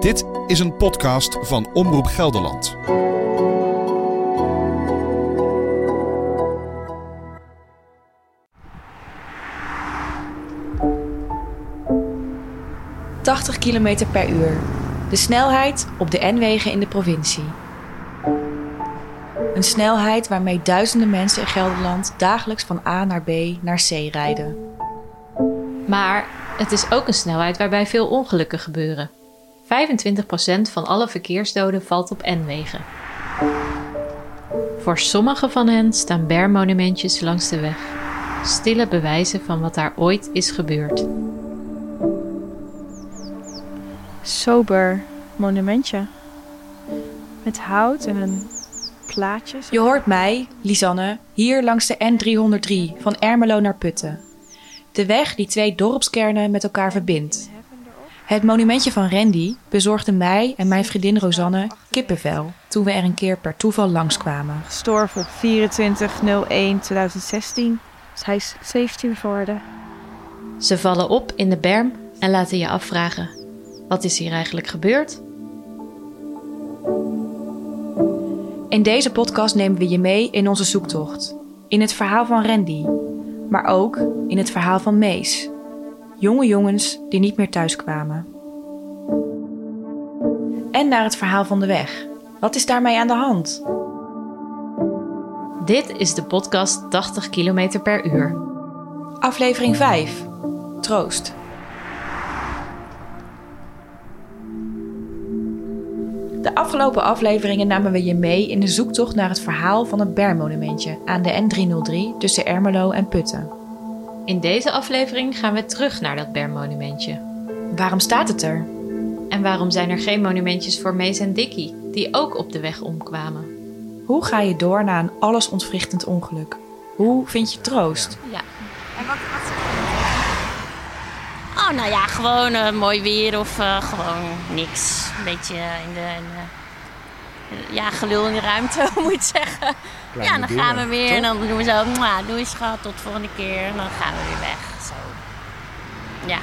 Dit is een podcast van Omroep Gelderland. ...80 km per uur. De snelheid op de N-wegen in de provincie. Een snelheid waarmee duizenden mensen in Gelderland... ...dagelijks van A naar B naar C rijden. Maar het is ook een snelheid waarbij veel ongelukken gebeuren. 25% van alle verkeersdoden valt op N-wegen. Voor sommige van hen staan bermonumentjes langs de weg. Stille bewijzen van wat daar ooit is gebeurd. Sober monumentje. Met hout en een plaatje. Je hoort mij, Lisanne, hier langs de N303 van Ermelo naar Putten. De weg die twee dorpskernen met elkaar verbindt. Het monumentje van Randy bezorgde mij en mijn vriendin Rosanne kippenvel toen we er een keer per toeval langskwamen. Gestorven op 24-01-2016. Dus hij is 17 geworden. Ze vallen op in de berm en laten je afvragen: wat is hier eigenlijk gebeurd? In deze podcast nemen we je mee in onze zoektocht. In het verhaal van Randy, maar ook in het verhaal van Mees. Jonge jongens die niet meer thuis kwamen. En naar het verhaal van de weg. Wat is daarmee aan de hand? Dit is de podcast 80 km per uur. Aflevering 5. Troost. De afgelopen afleveringen namen we je mee in de zoektocht naar het verhaal van het Bermonumentje aan de N303 tussen Ermelo en Putten. In deze aflevering gaan we terug naar dat bermonumentje. Waarom staat het er? En waarom zijn er geen monumentjes voor Mees en Dickie, die ook op de weg omkwamen? Hoe ga je door na een allesontwrichtend ongeluk? Hoe vind je troost? Ja. En wat, wat Oh, nou ja, gewoon eh, mooi weer of eh, gewoon niks. Een beetje in de, in de- ja, gelul in de ruimte, moet je het ja, dan gaan we weer en dan doen we zo, "Mwah, doei schat, tot de volgende keer. En dan gaan we weer weg, zo. Ja.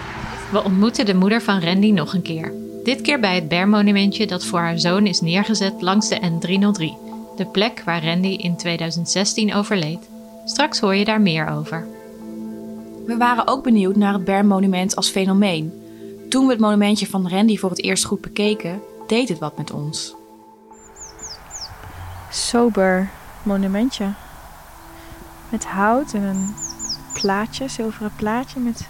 We ontmoeten de moeder van Randy nog een keer. Dit keer bij het bermonumentje dat voor haar zoon is neergezet langs de N303. De plek waar Randy in 2016 overleed. Straks hoor je daar meer over. We waren ook benieuwd naar het Bermonument als fenomeen. Toen we het monumentje van Randy voor het eerst goed bekeken, deed het wat met ons. Sober monumentje. Met hout en een plaatje, zilveren plaatje met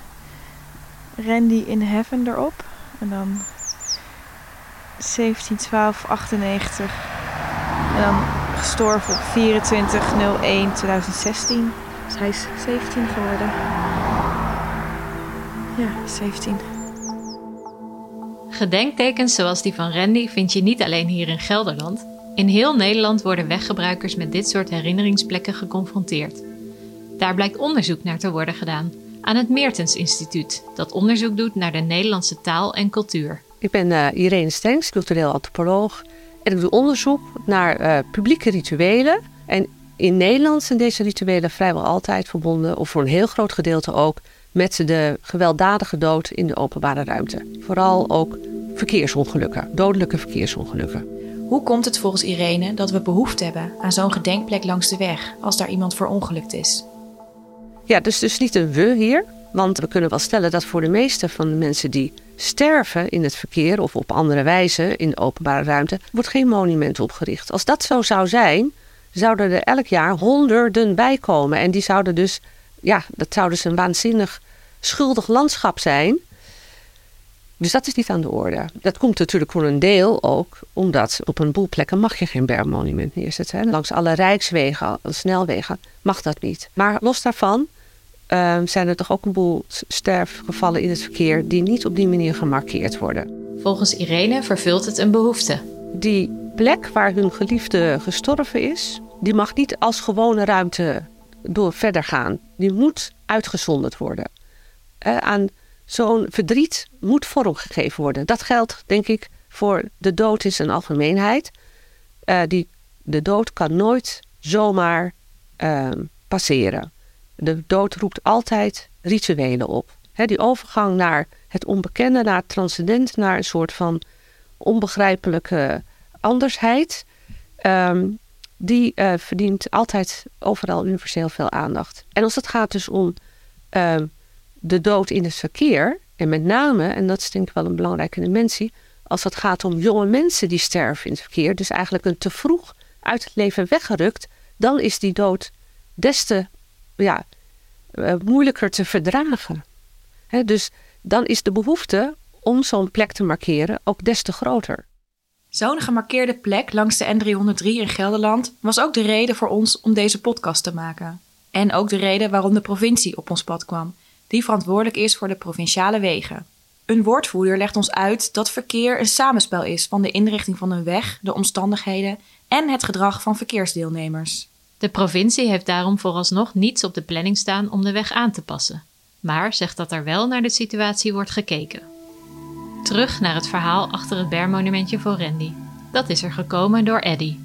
Randy in Heaven erop. En dan 17, 12, 98. En dan gestorven op 24, 01, 2016. Dus hij is 17 geworden. Ja, 17. Gedenktekens zoals die van Randy vind je niet alleen hier in Gelderland. In heel Nederland worden weggebruikers met dit soort herinneringsplekken geconfronteerd. Daar blijkt onderzoek naar te worden gedaan aan het Meertens Instituut, dat onderzoek doet naar de Nederlandse taal en cultuur. Ik ben eh, Irene Stengs, cultureel antropoloog. En ik doe onderzoek naar eh, publieke rituelen. En in Nederland zijn deze rituelen vrijwel altijd verbonden, of voor een heel groot gedeelte ook, met de gewelddadige dood in de openbare ruimte. Vooral ook verkeersongelukken, dodelijke verkeersongelukken. Hoe komt het volgens Irene dat we behoefte hebben aan zo'n gedenkplek langs de weg als daar iemand verongelukt is? Ja, dus dus niet een we hier. Want we kunnen wel stellen dat voor de meeste van de mensen die sterven in het verkeer of op andere wijze in de openbare ruimte, wordt geen monument opgericht. Als dat zo zou zijn, zouden er elk jaar honderden bij komen. En die zouden dus, ja, dat zou dus een waanzinnig schuldig landschap zijn. Dus dat is niet aan de orde. Dat komt natuurlijk voor een deel ook omdat op een boel plekken mag je geen bergmonument neerzetten. Hè. Langs alle rijkswegen, snelwegen mag dat niet. Maar los daarvan eh, zijn er toch ook een boel sterfgevallen in het verkeer die niet op die manier gemarkeerd worden. Volgens Irene vervult het een behoefte. Die plek waar hun geliefde gestorven is, die mag niet als gewone ruimte door verder gaan. Die moet uitgezonderd worden. Eh, aan zo'n verdriet moet vorm gegeven worden. Dat geldt, denk ik, voor de dood in zijn algemeenheid. Eh, die, de dood kan nooit zomaar eh, passeren. De dood roept altijd rituelen op. Die overgang naar het onbekende, naar het transcendent, naar een soort van onbegrijpelijke andersheid. Ehm, die uh, verdient altijd overal universeel veel aandacht. En als het gaat dus om ehm, de dood in het verkeer, en met name, en dat is denk ik wel een belangrijke dimensie, als het gaat om jonge mensen die sterven in het verkeer, dus eigenlijk een te vroeg uit het leven weggerukt, dan is die dood des te ja, uh, moeilijker te verdragen. dus dan is de behoefte om zo'n plek te markeren ook des te groter. Zo'n gemarkeerde plek langs de N303 in Gelderland was ook de reden voor ons om deze podcast te maken. En ook de reden waarom de provincie op ons pad kwam, die verantwoordelijk is voor de provinciale wegen. Een woordvoerder legt ons uit dat verkeer een samenspel is van de inrichting van een weg, de omstandigheden en het gedrag van verkeersdeelnemers. De provincie heeft daarom vooralsnog niets op de planning staan om de weg aan te passen, maar zegt dat er wel naar de situatie wordt gekeken. Terug naar het verhaal achter het bermonumentje voor Randy. Dat is er gekomen door Eddy.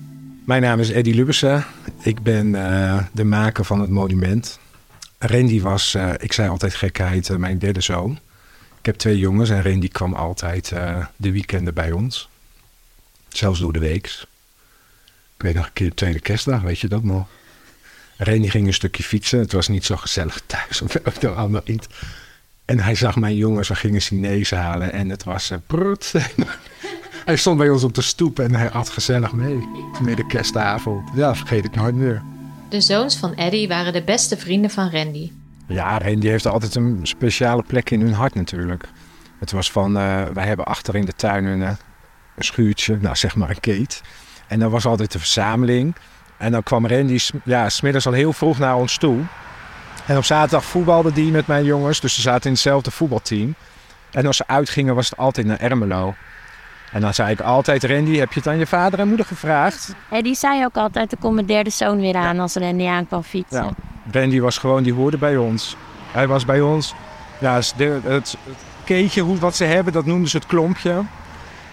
Mijn naam is Eddy Lubbersen. Ik ben uh, de maker van het monument. Randy was, uh, ik zei altijd gekheid, uh, mijn derde zoon. Ik heb twee jongens en Randy kwam altijd de weekenden bij ons. Zelfs door de weeks. Ik weet nog een keer de tweede kerstdag, weet je dat nog? Randy ging een stukje fietsen. Het was niet zo gezellig thuis, of ook allemaal niet. En hij zag mijn jongens, we gingen Chinees halen en het was uh, hij stond bij ons op de stoep en hij at gezellig mee. Midden kerstavond. Ja, vergeet ik nooit meer. De zoons van Eddie waren de beste vrienden van Randy. Ja, Randy heeft altijd een speciale plek in hun hart natuurlijk. Het was van, uh, wij hebben achter in de tuin een, eh, een schuurtje, nou zeg maar een keet. En dan was altijd een verzameling. En dan kwam Randy ja, smiddags al heel vroeg naar ons toe. En op zaterdag voetbalde die met mijn jongens. Dus ze zaten in hetzelfde voetbalteam. En als ze uitgingen was het altijd naar Ermelo. En dan zei ik altijd, Randy, heb je het aan je vader en moeder gevraagd? En die zei ook altijd, er komt mijn derde zoon weer aan als Randy aankwam fietsen. Ja. Randy was gewoon, die hoorde bij ons. Hij was bij ons. Ja, het, het, keetje, hoe, wat ze hebben, dat noemden ze het klompje.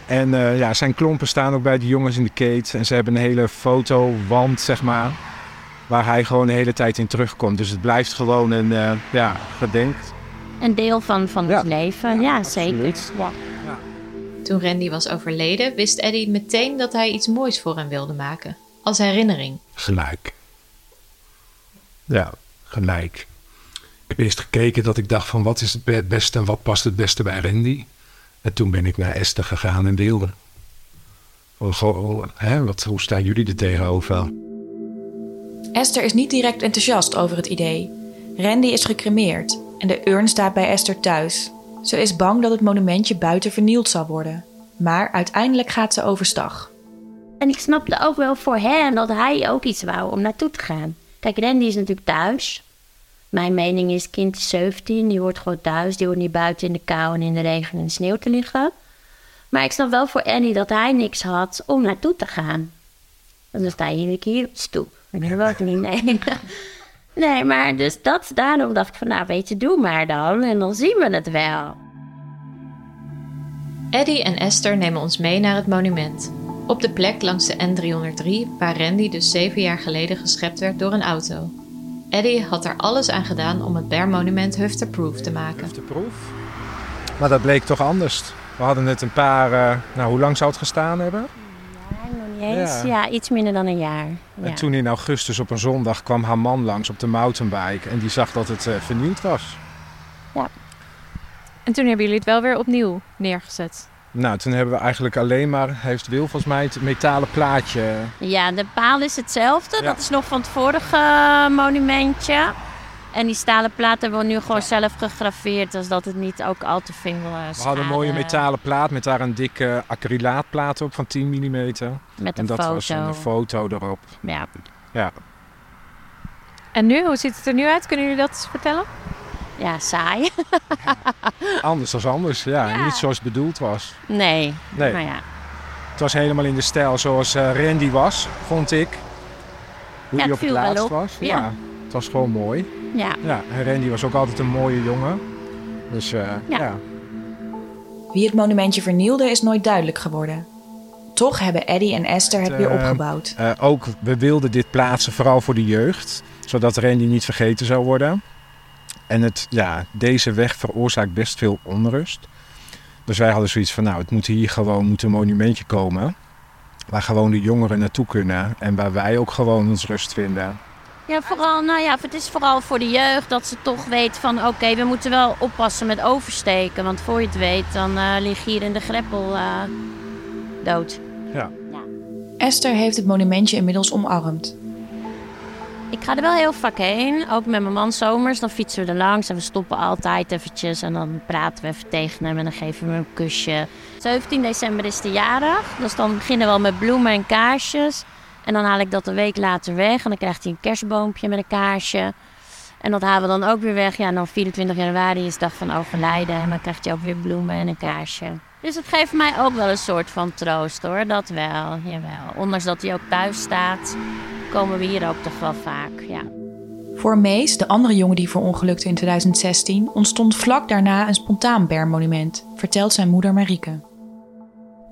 En uh, ja, zijn klompen staan ook bij de jongens in de keet. En ze hebben een hele fotowand, zeg maar waar hij gewoon de hele tijd in terugkomt. Dus het blijft gewoon een uh, ja, gedenkt. Een deel van, van het leven, ja, zeker. Ja. Toen Randy was overleden, wist Eddie meteen dat hij iets moois voor hem wilde maken. Als herinnering. Gelijk. Ja, gelijk. Ik heb eerst gekeken dat ik dacht van wat is het beste en wat past het beste bij Randy. En toen ben ik naar Esther gegaan en deelde. Hè, wat, hoe staan jullie er tegenover? Esther is niet direct enthousiast over het idee. Randy is gecremeerd en de urn staat bij Esther thuis. Ze is bang dat het monumentje buiten vernield zal worden. Maar uiteindelijk gaat ze overstag. En ik snapte ook wel voor hem dat hij ook iets wou om naartoe te gaan. Kijk, Randy is natuurlijk thuis. Mijn mening is, kind is 17, die hoort gewoon thuis. Die hoort niet buiten in de kou en in de regen en de sneeuw te liggen. Maar ik snap wel voor Andy dat hij niks had om naartoe te gaan. En dan sta je hier op de stoep. Ik wil ook niet, nee. Nee, maar dus dat, daarom dacht ik van, nou weet je, doe maar dan. En dan zien we het wel. Eddie en Esther nemen ons mee naar het monument. Op de plek langs de N303, waar Randy dus zeven jaar geleden geschept werd door een auto. Eddie had er alles aan gedaan om het Bear-monument Hufterproof te maken. Hufterproof? Maar dat bleek toch anders. We hadden net een paar... Uh, nou, hoe lang zou het gestaan hebben? Ja. Iets minder dan een jaar. En toen in augustus op een zondag kwam haar man langs op de mountainbike en die zag dat het uh, vernieuwd was. Ja. En toen hebben jullie het wel weer opnieuw neergezet? Nou, toen hebben we eigenlijk alleen maar, heeft Wil volgens mij het metalen plaatje. Ja, de paal is hetzelfde. Dat is nog van het vorige eh, monumentje. En die stalen hebben we nu gewoon zelf gegraveerd, dus dat het niet ook al te veel uh, We hadden een mooie metalen plaat met daar een dikke acrylaatplaat op van 10 mm. Met een en dat was een foto erop. Ja. ja. En nu, hoe ziet het er nu uit? Kunnen jullie dat vertellen? Ja, saai. anders dan anders, ja. Niet zoals het bedoeld was. Nee, nee. maar ja. Het was helemaal in de stijl zoals uh, Randy was, vond ik. Hoe ja, hij op het laatst was. ja. Was gewoon mooi. Ja. ja. En Randy was ook altijd een mooie jongen. Dus uh, ja. Wie het monumentje vernielde is nooit duidelijk geworden. Toch hebben Eddie en Esther het, weer eh, opgebouwd. Uh, ook, we wilden dit plaatsen vooral voor de jeugd. Zodat Randy niet vergeten zou worden. En het, ja, deze weg veroorzaakt best veel onrust. Dus wij hadden zoiets van, nou, het moet hier gewoon moet een monumentje komen. Waar gewoon de jongeren naartoe kunnen. En waar wij ook gewoon ons rust vinden. Ja, vooral, nou ja, het is vooral voor de jeugd dat ze toch weet van oké, we moeten wel oppassen met oversteken. Want voor je het weet, dan uh, lig je hier in de greppel uh, dood. Ja. ja. Esther heeft het monumentje inmiddels omarmd. Ik ga er wel heel vaak heen, ook met mijn man zomers. Dan fietsen we er langs en we stoppen altijd eventjes. En dan praten we even tegen hem en dan geven we hem een kusje. 17 december is de jarig, dus dan beginnen we al met bloemen en kaarsjes. En dan haal ik dat een week later weg en dan krijgt hij een kerstboompje met een kaarsje. En dat halen we dan ook weer weg. Ja, dan 24 januari is dag van overlijden. En dan krijgt hij ook weer bloemen en een kaarsje. Dus het geeft mij ook wel een soort van troost hoor. Dat wel, jawel. Ondanks dat hij ook thuis staat, komen we hier ook toch wel vaak, ja. Voor Mees, de andere jongen die verongelukte in 2016, ontstond vlak daarna een spontaan bermmonument, vertelt zijn moeder Marieke.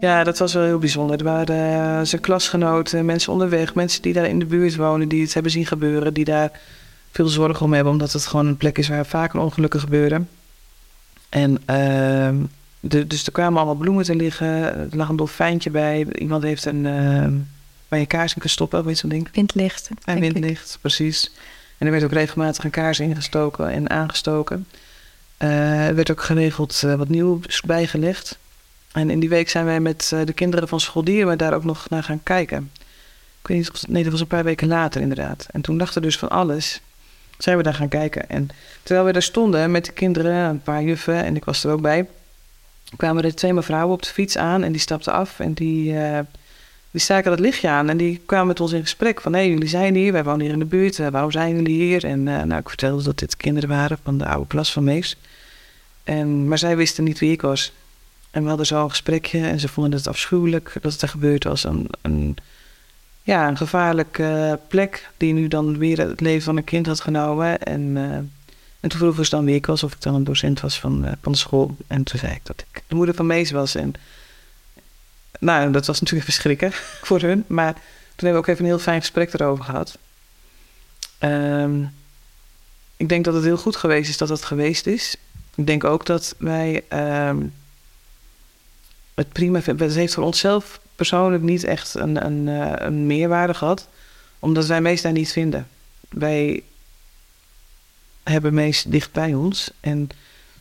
Ja, dat was wel heel bijzonder. Er waren uh, zijn klasgenoten, mensen onderweg, mensen die daar in de buurt wonen, die het hebben zien gebeuren, die daar veel zorg om hebben, omdat het gewoon een plek is waar vaak ongelukken gebeuren. En uh, de, dus er kwamen allemaal bloemen te liggen, er lag een dolfijntje bij, iemand heeft een, uh, waar je kaars in kan stoppen, weet je zo'n ding? Windlicht. En windlicht, precies. En er werd ook regelmatig een kaars ingestoken en aangestoken. Uh, er werd ook geregeld wat nieuws bijgelegd. En in die week zijn wij met uh, de kinderen van scholieren daar ook nog naar gaan kijken. Ik weet niet of nee, dat was een paar weken later inderdaad. En toen dachten dus van alles. Zijn we daar gaan kijken. En terwijl we daar stonden met de kinderen, een paar juffen en ik was er ook bij, kwamen er twee mevrouwen op de fiets aan en die stapten af en die, uh, die staken dat lichtje aan en die kwamen met ons in gesprek van hé, jullie zijn hier, wij wonen hier in de buurt, uh, waarom zijn jullie hier? En nou, ik vertelde dat dit kinderen waren van de oude klas van Mees. En, maar zij wisten niet wie ik was. En we hadden zo een gesprekje en ze vonden het afschuwelijk dat het er gebeurd was. Een, een, ja, een gevaarlijke plek die nu dan weer het leven van een kind had genomen. En, uh, en toen vroegen ze dan wie ik was, of ik dan een docent was van, uh, van de school. En toen zei ik dat ik de moeder van Mees was. En nou, dat was natuurlijk verschrikken voor hun. Maar toen hebben we ook even een heel fijn gesprek erover gehad. Um, ik denk dat het heel goed geweest is dat dat geweest is. Ik denk ook dat wij... Um, het prima. Het heeft voor onszelf persoonlijk niet echt een, een, een meerwaarde gehad, omdat wij meest daar niet vinden. Wij hebben meest dicht bij ons en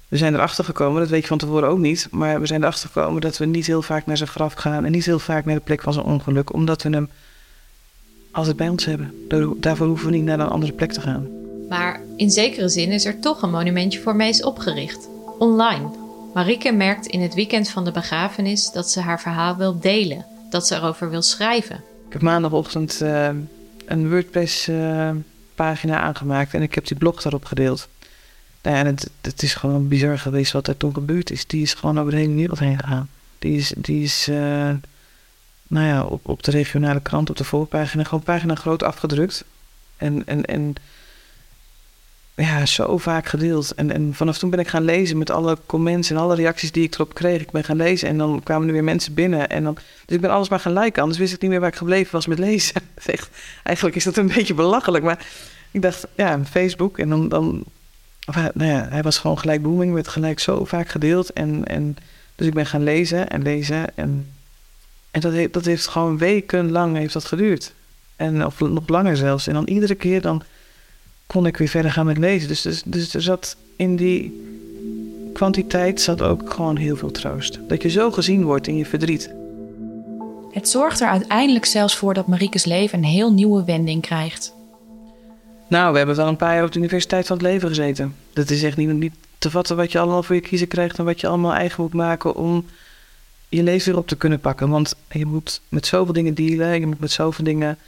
we zijn erachter gekomen, dat weet je van tevoren ook niet, maar we zijn erachter gekomen dat we niet heel vaak naar zijn graf gaan en niet heel vaak naar de plek van zijn ongeluk, omdat we hem altijd bij ons hebben. Daarvoor hoeven we niet naar een andere plek te gaan. Maar in zekere zin is er toch een monumentje voor Mees opgericht, online. Marieke merkt in het weekend van de begrafenis dat ze haar verhaal wil delen, dat ze erover wil schrijven. Ik heb maandagochtend uh, een WordPress-pagina uh, aangemaakt en ik heb die blog daarop gedeeld. Nou ja, het, is gewoon bizar geweest wat er toen gebeurd is. Die is gewoon over de hele wereld heen gegaan. Die is, die is uh, nou ja, op, op de regionale krant, op de voorpagina, gewoon pagina groot afgedrukt. En, en, en ja, zo vaak gedeeld. En, en vanaf toen ben ik gaan lezen met alle comments en alle reacties die ik erop kreeg. Ik ben gaan lezen en dan kwamen er weer mensen binnen. En dan, dus ik ben alles maar gaan liken. Anders wist ik niet meer waar ik gebleven was met lezen. Echt, eigenlijk is dat een beetje belachelijk. Maar ik dacht, ja, Facebook. En dan, dan of, nou ja, hij was gewoon gelijk booming. Werd gelijk zo vaak gedeeld. En, en, dus ik ben gaan lezen en lezen. En, en dat, heeft, dat heeft gewoon wekenlang heeft dat geduurd. En, of nog langer zelfs. En dan iedere keer dan kon ik weer verder gaan met lezen. Dus, dus, dus er zat in die kwantiteit zat ook gewoon heel veel troost. Dat je zo gezien wordt in je verdriet. Het zorgt er uiteindelijk zelfs voor dat Marieke's leven een heel nieuwe wending krijgt. Nou, we hebben wel een paar jaar op de Universiteit van het Leven gezeten. Dat is echt niet, niet te vatten wat je allemaal voor je kiezen krijgt en wat je allemaal eigen moet maken om je leven weer op te kunnen pakken. Want je moet met zoveel dingen dealen, je moet met zoveel dingen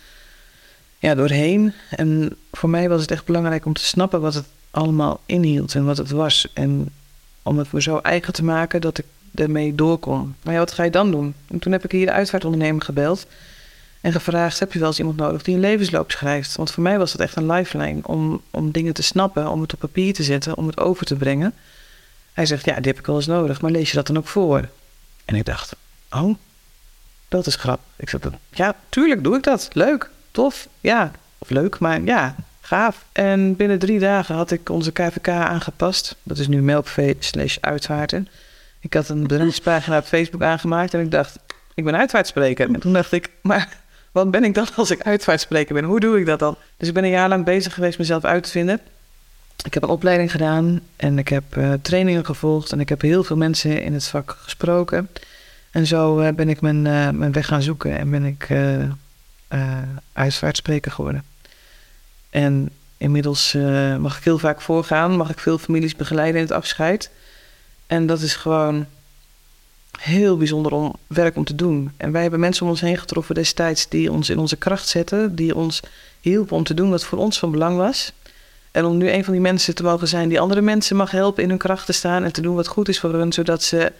ja, doorheen. En voor mij was het echt belangrijk om te snappen wat het allemaal inhield en wat het was. En om het me zo eigen te maken dat ik ermee doorkom. Maar ja, wat ga je dan doen? En toen heb ik hier de uitvaartondernemer gebeld en gevraagd: heb je wel eens iemand nodig die een levensloop schrijft? Want voor mij was dat echt een lifeline om, om dingen te snappen, om het op papier te zetten, om het over te brengen. Hij zegt: Ja, die heb ik wel eens nodig, maar lees je dat dan ook voor? En ik dacht: Oh, dat is grap. Ik zei: Ja, tuurlijk doe ik dat. Leuk tof, ja, of leuk, maar ja, gaaf. En binnen drie dagen had ik onze KVK aangepast. Dat is nu melkvee slash uitvaarten. Ik had een bedrijfspagina op Facebook aangemaakt en ik dacht, ik ben uitvaartspreker. En toen dacht ik, maar wat ben ik dan als ik uitvaartspreker ben? Hoe doe ik dat dan? Dus ik ben een jaar lang bezig geweest mezelf uit te vinden. Ik heb een opleiding gedaan en ik heb uh, trainingen gevolgd en ik heb heel veel mensen in het vak gesproken. En zo uh, ben ik mijn, uh, mijn weg gaan zoeken en ben ik uitvaartspreker geworden. En inmiddels mag ik heel vaak voorgaan, mag ik veel families begeleiden in het afscheid. En dat is gewoon heel bijzonder om, werk om te doen. En wij hebben mensen om ons heen getroffen destijds die ons in onze kracht zetten, die ons hielpen om te doen wat voor ons van belang was. En om nu een van die mensen te mogen zijn die andere mensen mag helpen in hun kracht te staan en te doen wat goed is voor hun, zodat ze.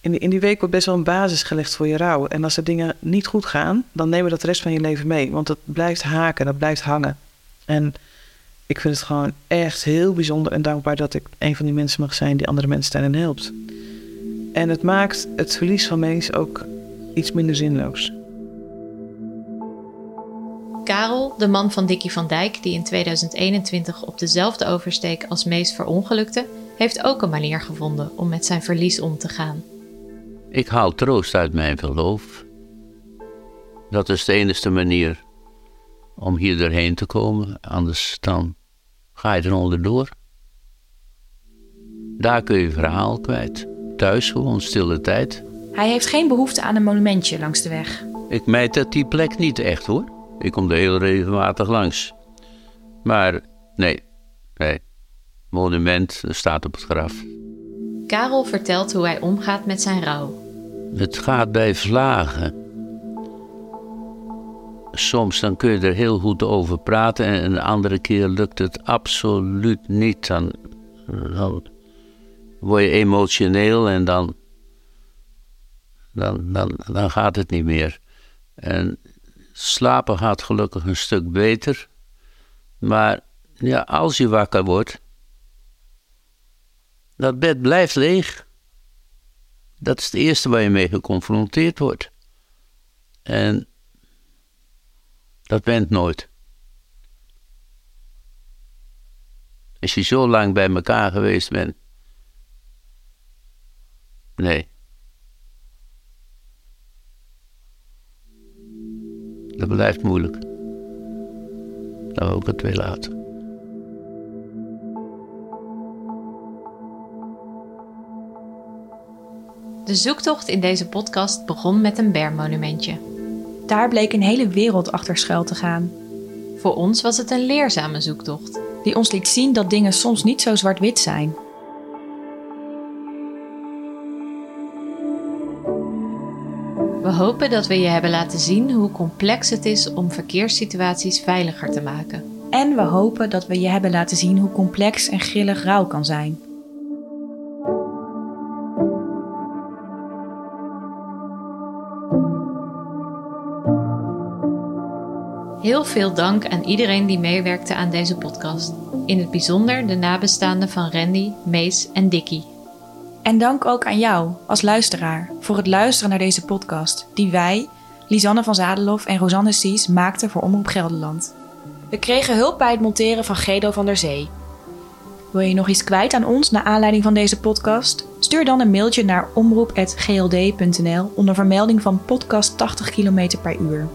In die, in die week wordt best wel een basis gelegd voor je rouw. En als er dingen niet goed gaan, dan nemen we dat de rest van je leven mee. Want dat blijft haken, dat blijft hangen. En ik vind het gewoon echt heel bijzonder en dankbaar dat ik een van die mensen mag zijn die andere mensen daarin helpt. En het maakt het verlies van Mees ook iets minder zinloos. Karel, de man van Dickie van Dijk, die in 2021 op dezelfde oversteek als Mees verongelukte, heeft ook een manier gevonden om met zijn verlies om te gaan. Ik haal troost uit mijn verloof. Dat is de enige manier om hier doorheen te komen, anders dan ga je eronder door. Daar kun je verhaal kwijt. Thuis gewoon stille tijd. Hij heeft geen behoefte aan een monumentje langs de weg. Ik meet dat die plek niet echt hoor. Ik kom er heel regelmatig langs. Maar nee, nee. Monument staat op het graf. Karel vertelt hoe hij omgaat met zijn rouw. Het gaat bij vlagen. Soms dan kun je er heel goed over praten en een andere keer lukt het absoluut niet. Dan, dan word je emotioneel en dan, dan, dan, dan gaat het niet meer. En slapen gaat gelukkig een stuk beter. Maar ja, als je wakker wordt, dat bed blijft leeg. Dat is het eerste waar je mee geconfronteerd wordt. En dat bent nooit. Als je zo lang bij elkaar geweest bent. Nee. Dat blijft moeilijk. Wil ik het weer laten. De zoektocht in deze podcast begon met een bermonumentje. Daar bleek een hele wereld achter schuil te gaan. Voor ons was het een leerzame zoektocht. Die ons liet zien dat dingen soms niet zo zwart-wit zijn. We hopen dat we je hebben laten zien hoe complex het is om verkeerssituaties veiliger te maken. En we hopen dat we je hebben laten zien hoe complex en grillig rouw kan zijn. Heel veel dank aan iedereen die meewerkte aan deze podcast. In het bijzonder de nabestaanden van Randy, Mees en Dickie. En dank ook aan jou als luisteraar voor het luisteren naar deze podcast die wij, Lisanne van Zadelof en Rosanne Sies maakten voor Omroep Gelderland. We kregen hulp bij het monteren van Gedo van der Zee. Wil je nog iets kwijt aan ons naar aanleiding van deze podcast? Stuur dan een mailtje naar omroep.gld.nl onder vermelding van podcast 80 km per uur.